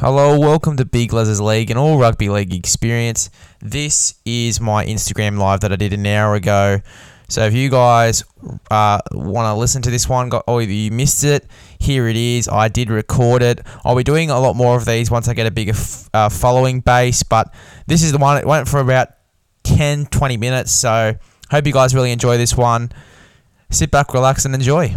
Hello, welcome to Big Les's League and all rugby league experience. This is my Instagram live that I did an hour ago. So if you guys uh, want to listen to this one, got, or you missed it, here it is. I did record it. I'll be doing a lot more of these once I get a bigger f- uh, following base, but this is the one. It went for about 10, 20 minutes. So hope you guys really enjoy this one. Sit back, relax, and enjoy.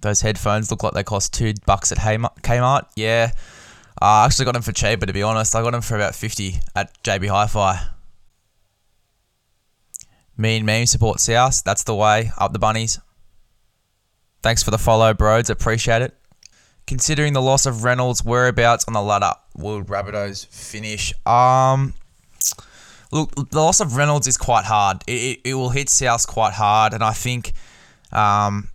Those headphones look like they cost two bucks at Kmart. Yeah, uh, I actually got them for cheaper to be honest. I got them for about fifty at JB Hi-Fi. Me and Meme support South. That's the way. Up the bunnies. Thanks for the follow, bros. Appreciate it. Considering the loss of Reynolds, whereabouts on the ladder will Rabbitohs finish? Um, look, the loss of Reynolds is quite hard. It, it, it will hit South quite hard, and I think, um,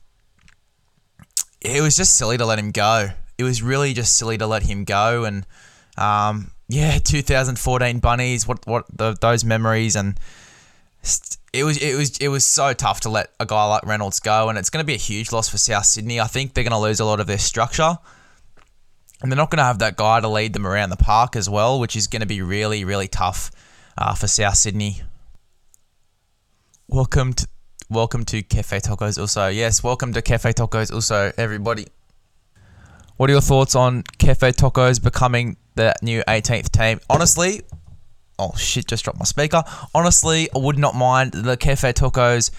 it was just silly to let him go. It was really just silly to let him go, and um, yeah, 2014 bunnies. What what the, those memories and it was it was it was so tough to let a guy like Reynolds go, and it's going to be a huge loss for South Sydney. I think they're going to lose a lot of their structure, and they're not going to have that guy to lead them around the park as well, which is going to be really really tough uh, for South Sydney. Welcome to welcome to Cafe Tacos. Also, yes, welcome to Cafe Tacos. Also, everybody. What are your thoughts on Cafe Tacos becoming the new 18th team? Honestly, oh shit, just dropped my speaker. Honestly, I would not mind the Cafe Tacos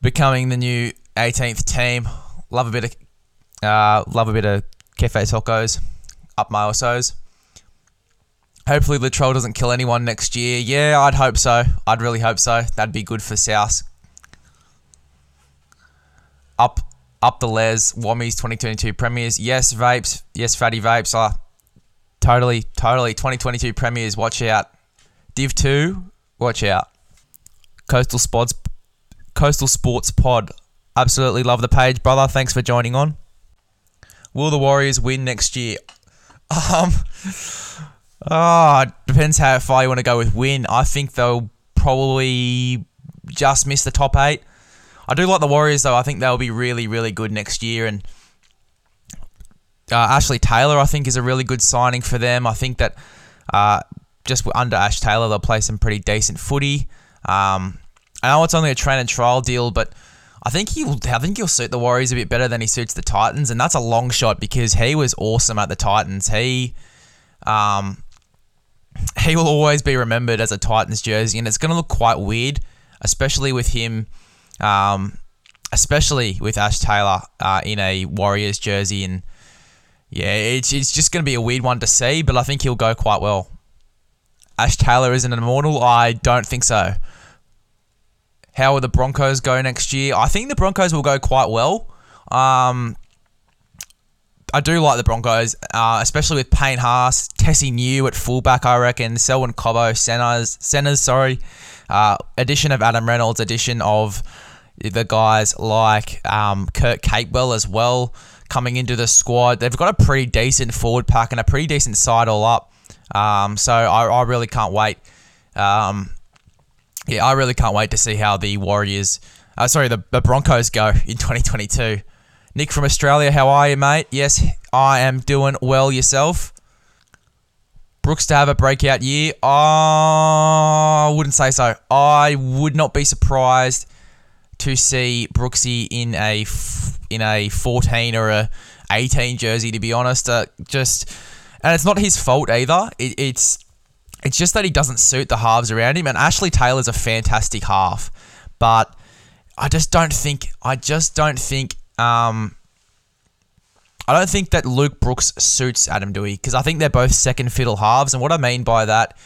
becoming the new 18th team. Love a bit of, uh, love a bit of Cafe Tacos up my ossos. Hopefully, Latrell doesn't kill anyone next year. Yeah, I'd hope so. I'd really hope so. That'd be good for South. Up, up the les. Wammies 2022 premiers. Yes, vapes. Yes, fatty vapes. Ah, totally, totally. 2022 premiers. Watch out. Div two. Watch out. Coastal Spots. Coastal Sports Pod. Absolutely love the page, brother. Thanks for joining on. Will the Warriors win next year? Um. Ah, it depends how far you want to go with win. I think they'll probably just miss the top eight. I do like the Warriors though. I think they'll be really, really good next year. And uh, Ashley Taylor, I think, is a really good signing for them. I think that uh, just under Ash Taylor, they'll play some pretty decent footy. Um, I know it's only a train and trial deal, but I think he will. I think he'll suit the Warriors a bit better than he suits the Titans, and that's a long shot because he was awesome at the Titans. He, um, he will always be remembered as a Titans jersey, and it's going to look quite weird, especially with him, um, especially with Ash Taylor uh, in a Warriors jersey, and yeah, it's it's just going to be a weird one to see, but I think he'll go quite well. Ash Taylor is an immortal. I don't think so. How will the Broncos go next year? I think the Broncos will go quite well. Um, I do like the Broncos, uh, especially with Payne Haas, Tesi Niu at fullback. I reckon Selwyn Cobbo, centers, centers. Sorry, uh, addition of Adam Reynolds, addition of the guys like um, Kurt Capewell as well coming into the squad. They've got a pretty decent forward pack and a pretty decent side all up. Um, so I, I really can't wait. Um, yeah, I really can't wait to see how the Warriors, uh, sorry, the, the Broncos go in 2022. Nick from Australia, how are you, mate? Yes, I am doing well. Yourself? Brooks to have a breakout year? I wouldn't say so. I would not be surprised to see Brooksy in a in a 14 or a 18 jersey. To be honest, uh, just and it's not his fault either. It, it's it's just that he doesn't suit the halves around him. And Ashley Taylor's a fantastic half, but I just don't think. I just don't think. Um, I don't think that Luke Brooks suits Adam Doueihi because I think they're both second fiddle halves. And what I mean by that,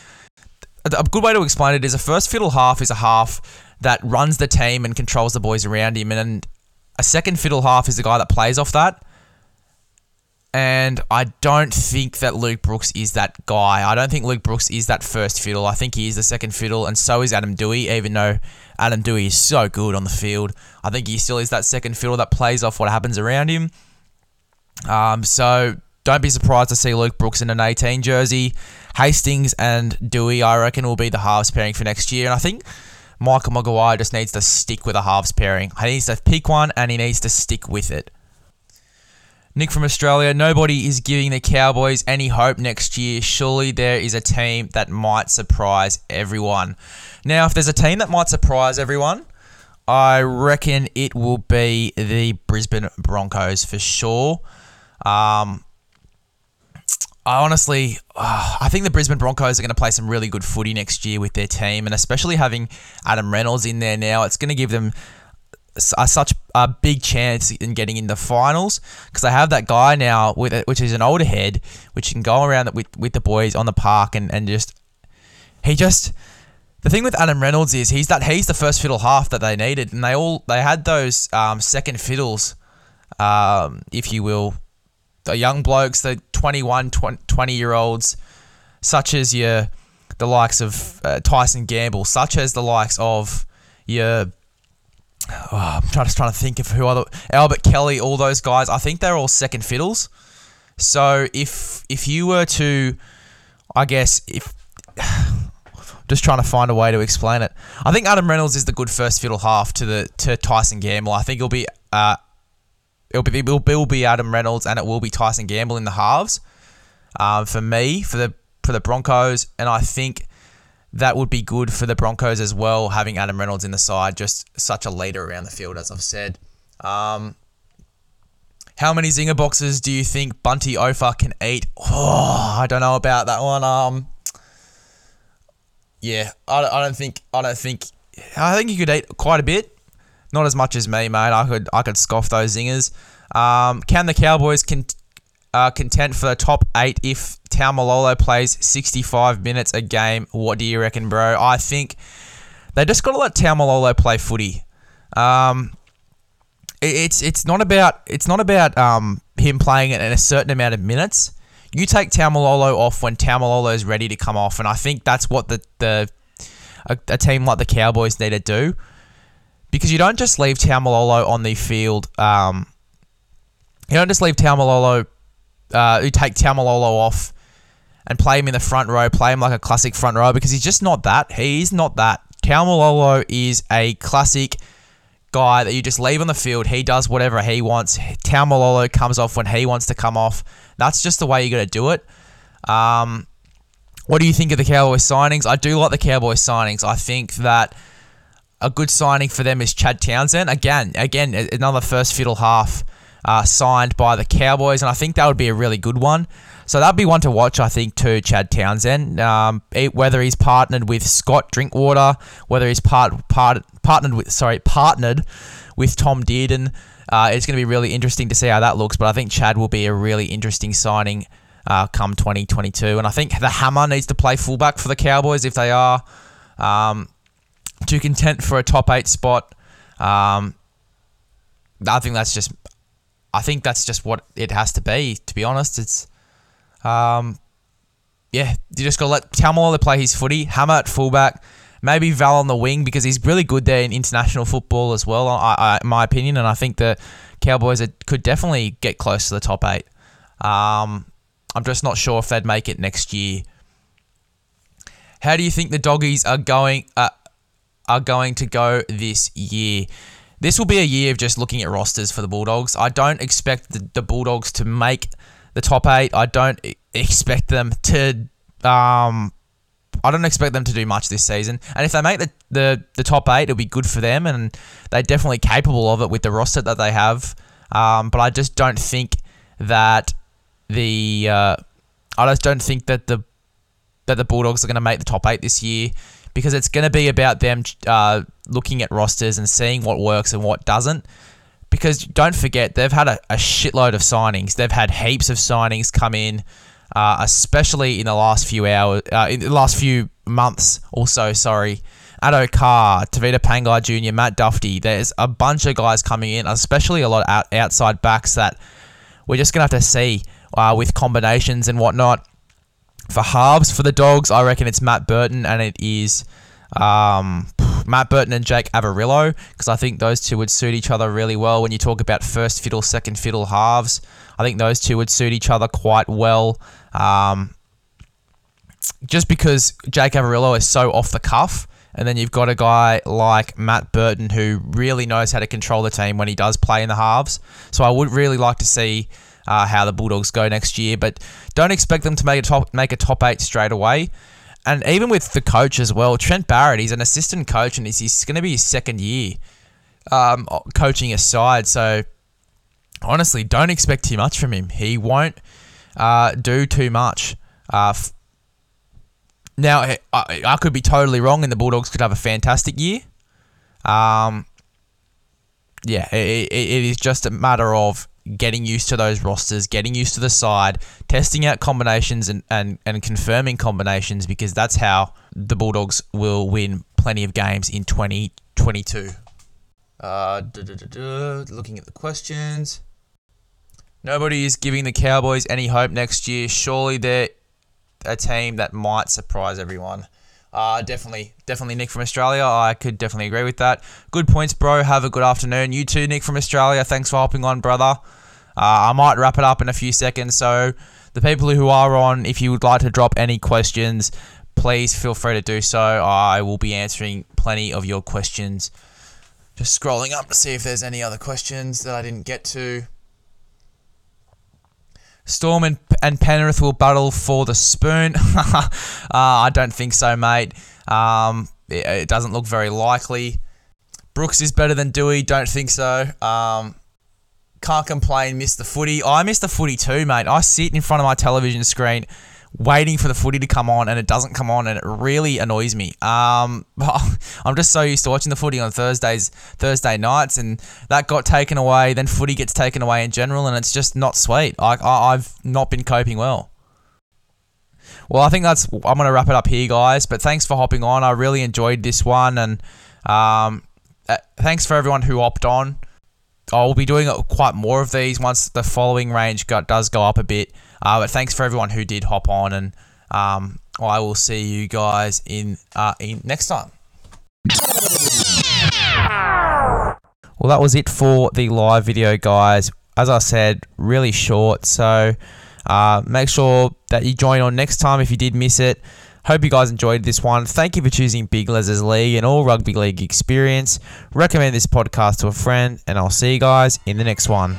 a good way to explain it is a first fiddle half is a half that runs the team and controls the boys around him, and a second fiddle half is the guy that plays off that. and I don't think that Luke Brooks is that guy. I don't think Luke Brooks is that first fiddle. I think he is the second fiddle, and so is Adam Doueihi, even though Adam Doueihi is so good on the field. I think he still is that second fiddle that plays off what happens around him. Um, so don't be surprised to see Luke Brooks in an 18 jersey. Hastings and Doueihi, I reckon, will be the halves pairing for next year. And I think Michael Maguire just needs to stick with a halves pairing. He needs to pick one and he needs to stick with it. Nick from Australia, nobody is giving the Cowboys any hope next year. Surely there is a team that might surprise everyone. Now, if there's a team that might surprise everyone, I reckon it will be the Brisbane Broncos for sure. Um, I honestly, uh, I think the Brisbane Broncos are going to play some really good footy next year with their team, and especially having Adam Reynolds in there now, it's going to give them a, such a big chance in getting in the finals because they have that guy now with which is an older head, which can go around with with the boys on the park and and just he just. The thing with Adam Reynolds is he's that he's the first fiddle half that they needed, and they all they had those um, second fiddles, um, if you will, the young blokes, the 21, 20 year olds, such as your the likes of uh, Tyson Gamble, such as the likes of your oh, I'm to trying to think of who other Albert Kelly, all those guys. I think they're all second fiddles. So if if you were to, I guess if just trying to find a way to explain it, I think Adam Reynolds is the good first fiddle half to the to Tyson Gamble. I think he'll be uh, it'll be it will be Adam Reynolds and it will be Tyson Gamble in the halves. Um, for me, for the for the Broncos, and I think that would be good for the Broncos as well, having Adam Reynolds in the side, just such a leader around the field, as I've said. Um, how many zinger boxes do you think Bunty Afoa can eat? Oh, I don't know about that one. Um, yeah, I, I don't think I don't think I think he could eat quite a bit. Not as much as me, mate. I could I could scoff those zingers. Um, can the Cowboys con- uh, content for the top eight if Taumalolo plays 65 minutes a game? What do you reckon, bro? I think they just got to let Taumalolo play footy. Um, it, it's it's not about it's not about um, him playing it in a certain amount of minutes. You take Taumalolo off when Taumalolo is ready to come off, and I think that's what the the a, a team like the Cowboys need to do because you don't just leave Taumalolo on the field. Um, you don't just leave Taumalolo, uh, you take Taumalolo off and play him in the front row, play him like a classic front row because he's just not that. He's not that. Taumalolo is a classic guy that you just leave on the field. He does whatever he wants. Taumalolo comes off when he wants to come off. That's just the way you got to do it. Um, what do you think of the Cowboys signings? I do like the Cowboys signings. I think that a good signing for them is Chad Townsend. Again, again, another first fiddle half uh, signed by the Cowboys, and I think that would be a really good one. So that'd be one to watch, I think, too. Chad Townsend, um, whether he's partnered with Scott Drinkwater, whether he's part, part partnered with sorry partnered with Tom Dearden, uh, it's going to be really interesting to see how that looks. But I think Chad will be a really interesting signing. Uh, come 2022, and I think the Hammer needs to play fullback for the Cowboys if they are. Um, to content for a top eight spot. Um, I think that's just, I think that's just what it has to be. To be honest, it's, um, yeah, you just got to let Taumalolo play his footy. Hammer at fullback, maybe Val on the wing because he's really good there in international football as well. I, I, in my opinion, and I think the Cowboys could definitely get close to the top eight. Um, I'm just not sure if they'd make it next year. How do you think the doggies are going? Uh, are going to go this year. This will be a year of just looking at rosters for the Bulldogs. I don't expect the, the Bulldogs to make the top eight. I don't expect them to. Um, I don't expect them to do much this season. And if they make the, the, the top eight, it'll be good for them, and they're definitely capable of it with the roster that they have. Um, but I just don't think that the uh, I just don't think that the that the Bulldogs are going to make the top eight this year because it's going to be about them uh, looking at rosters and seeing what works and what doesn't. Because don't forget, they've had a, a shitload of signings. They've had heaps of signings come in, uh, especially in the last few hours, uh, in the last few months. Also, sorry, Addo Carr, Tevita Pangai Jr., Matt Duffy. There's a bunch of guys coming in, especially a lot of out, outside backs that we're just gonna have to see uh, with combinations and whatnot. For halves for the dogs, I reckon it's Matt Burton and it is um, Matt Burton and Jake Averillo because I think those two would suit each other really well. When you talk about first fiddle, second fiddle halves, I think those two would suit each other quite well. Um, just because Jake Averillo is so off the cuff. And then you've got a guy like Matt Burton who really knows how to control the team when he does play in the halves. So I would really like to see uh, how the Bulldogs go next year, but don't expect them to make a top make a top eight straight away. And even with the coach as well, Trent Barrett, he's an assistant coach and he's, going to be his second year um, coaching a side. So honestly, don't expect too much from him. He won't uh, do too much. Uh, f- now, I, I could be totally wrong, and the Bulldogs could have a fantastic year. Um, yeah, it, it is just a matter of getting used to those rosters, getting used to the side, testing out combinations and, and, and confirming combinations because that's how the Bulldogs will win plenty of games in 2022. Uh, looking at the questions. Nobody is giving the Cowboys any hope next year. Surely they're a team that might surprise everyone. Uh, definitely, definitely Nick from Australia. I could definitely agree with that. Good points, bro. Have a good afternoon. You too, Nick from Australia. Thanks for hopping on, brother. Uh, I might wrap it up in a few seconds. So, the people who are on, if you would like to drop any questions, please feel free to do so. I will be answering plenty of your questions. Just scrolling up to see if there's any other questions that I didn't get to. Storm and, and Penrith will battle for the spoon. uh, I don't think so, mate. Um, it, it, doesn't look very likely. Brooks is better than Doueihi. Don't think so. Um, can't complain. Missed the footy. I missed the footy too, mate. I sit in front of my television screen waiting for the footy to come on and it doesn't come on and it really annoys me. Um, I'm just so used to watching the footy on Thursdays, Thursday nights, and that got taken away. Then footy gets taken away in general, and it's just not sweet. I, I I've not been coping well. Well, I think that's. I'm gonna wrap it up here, guys. But thanks for hopping on. I really enjoyed this one, and um, uh, thanks for everyone who hopped on. I'll be doing quite more of these once the following range got, does go up a bit. Uh, but thanks for everyone who did hop on, and um, I will see you guys in uh, in next time. Well, that was it for the live video, guys. As I said, really short, so uh, make sure that you join on next time if you did miss it. Hope you guys enjoyed this one. Thank you for choosing Big Les's League and all rugby league experience. Recommend this podcast to a friend, and I'll see you guys in the next one.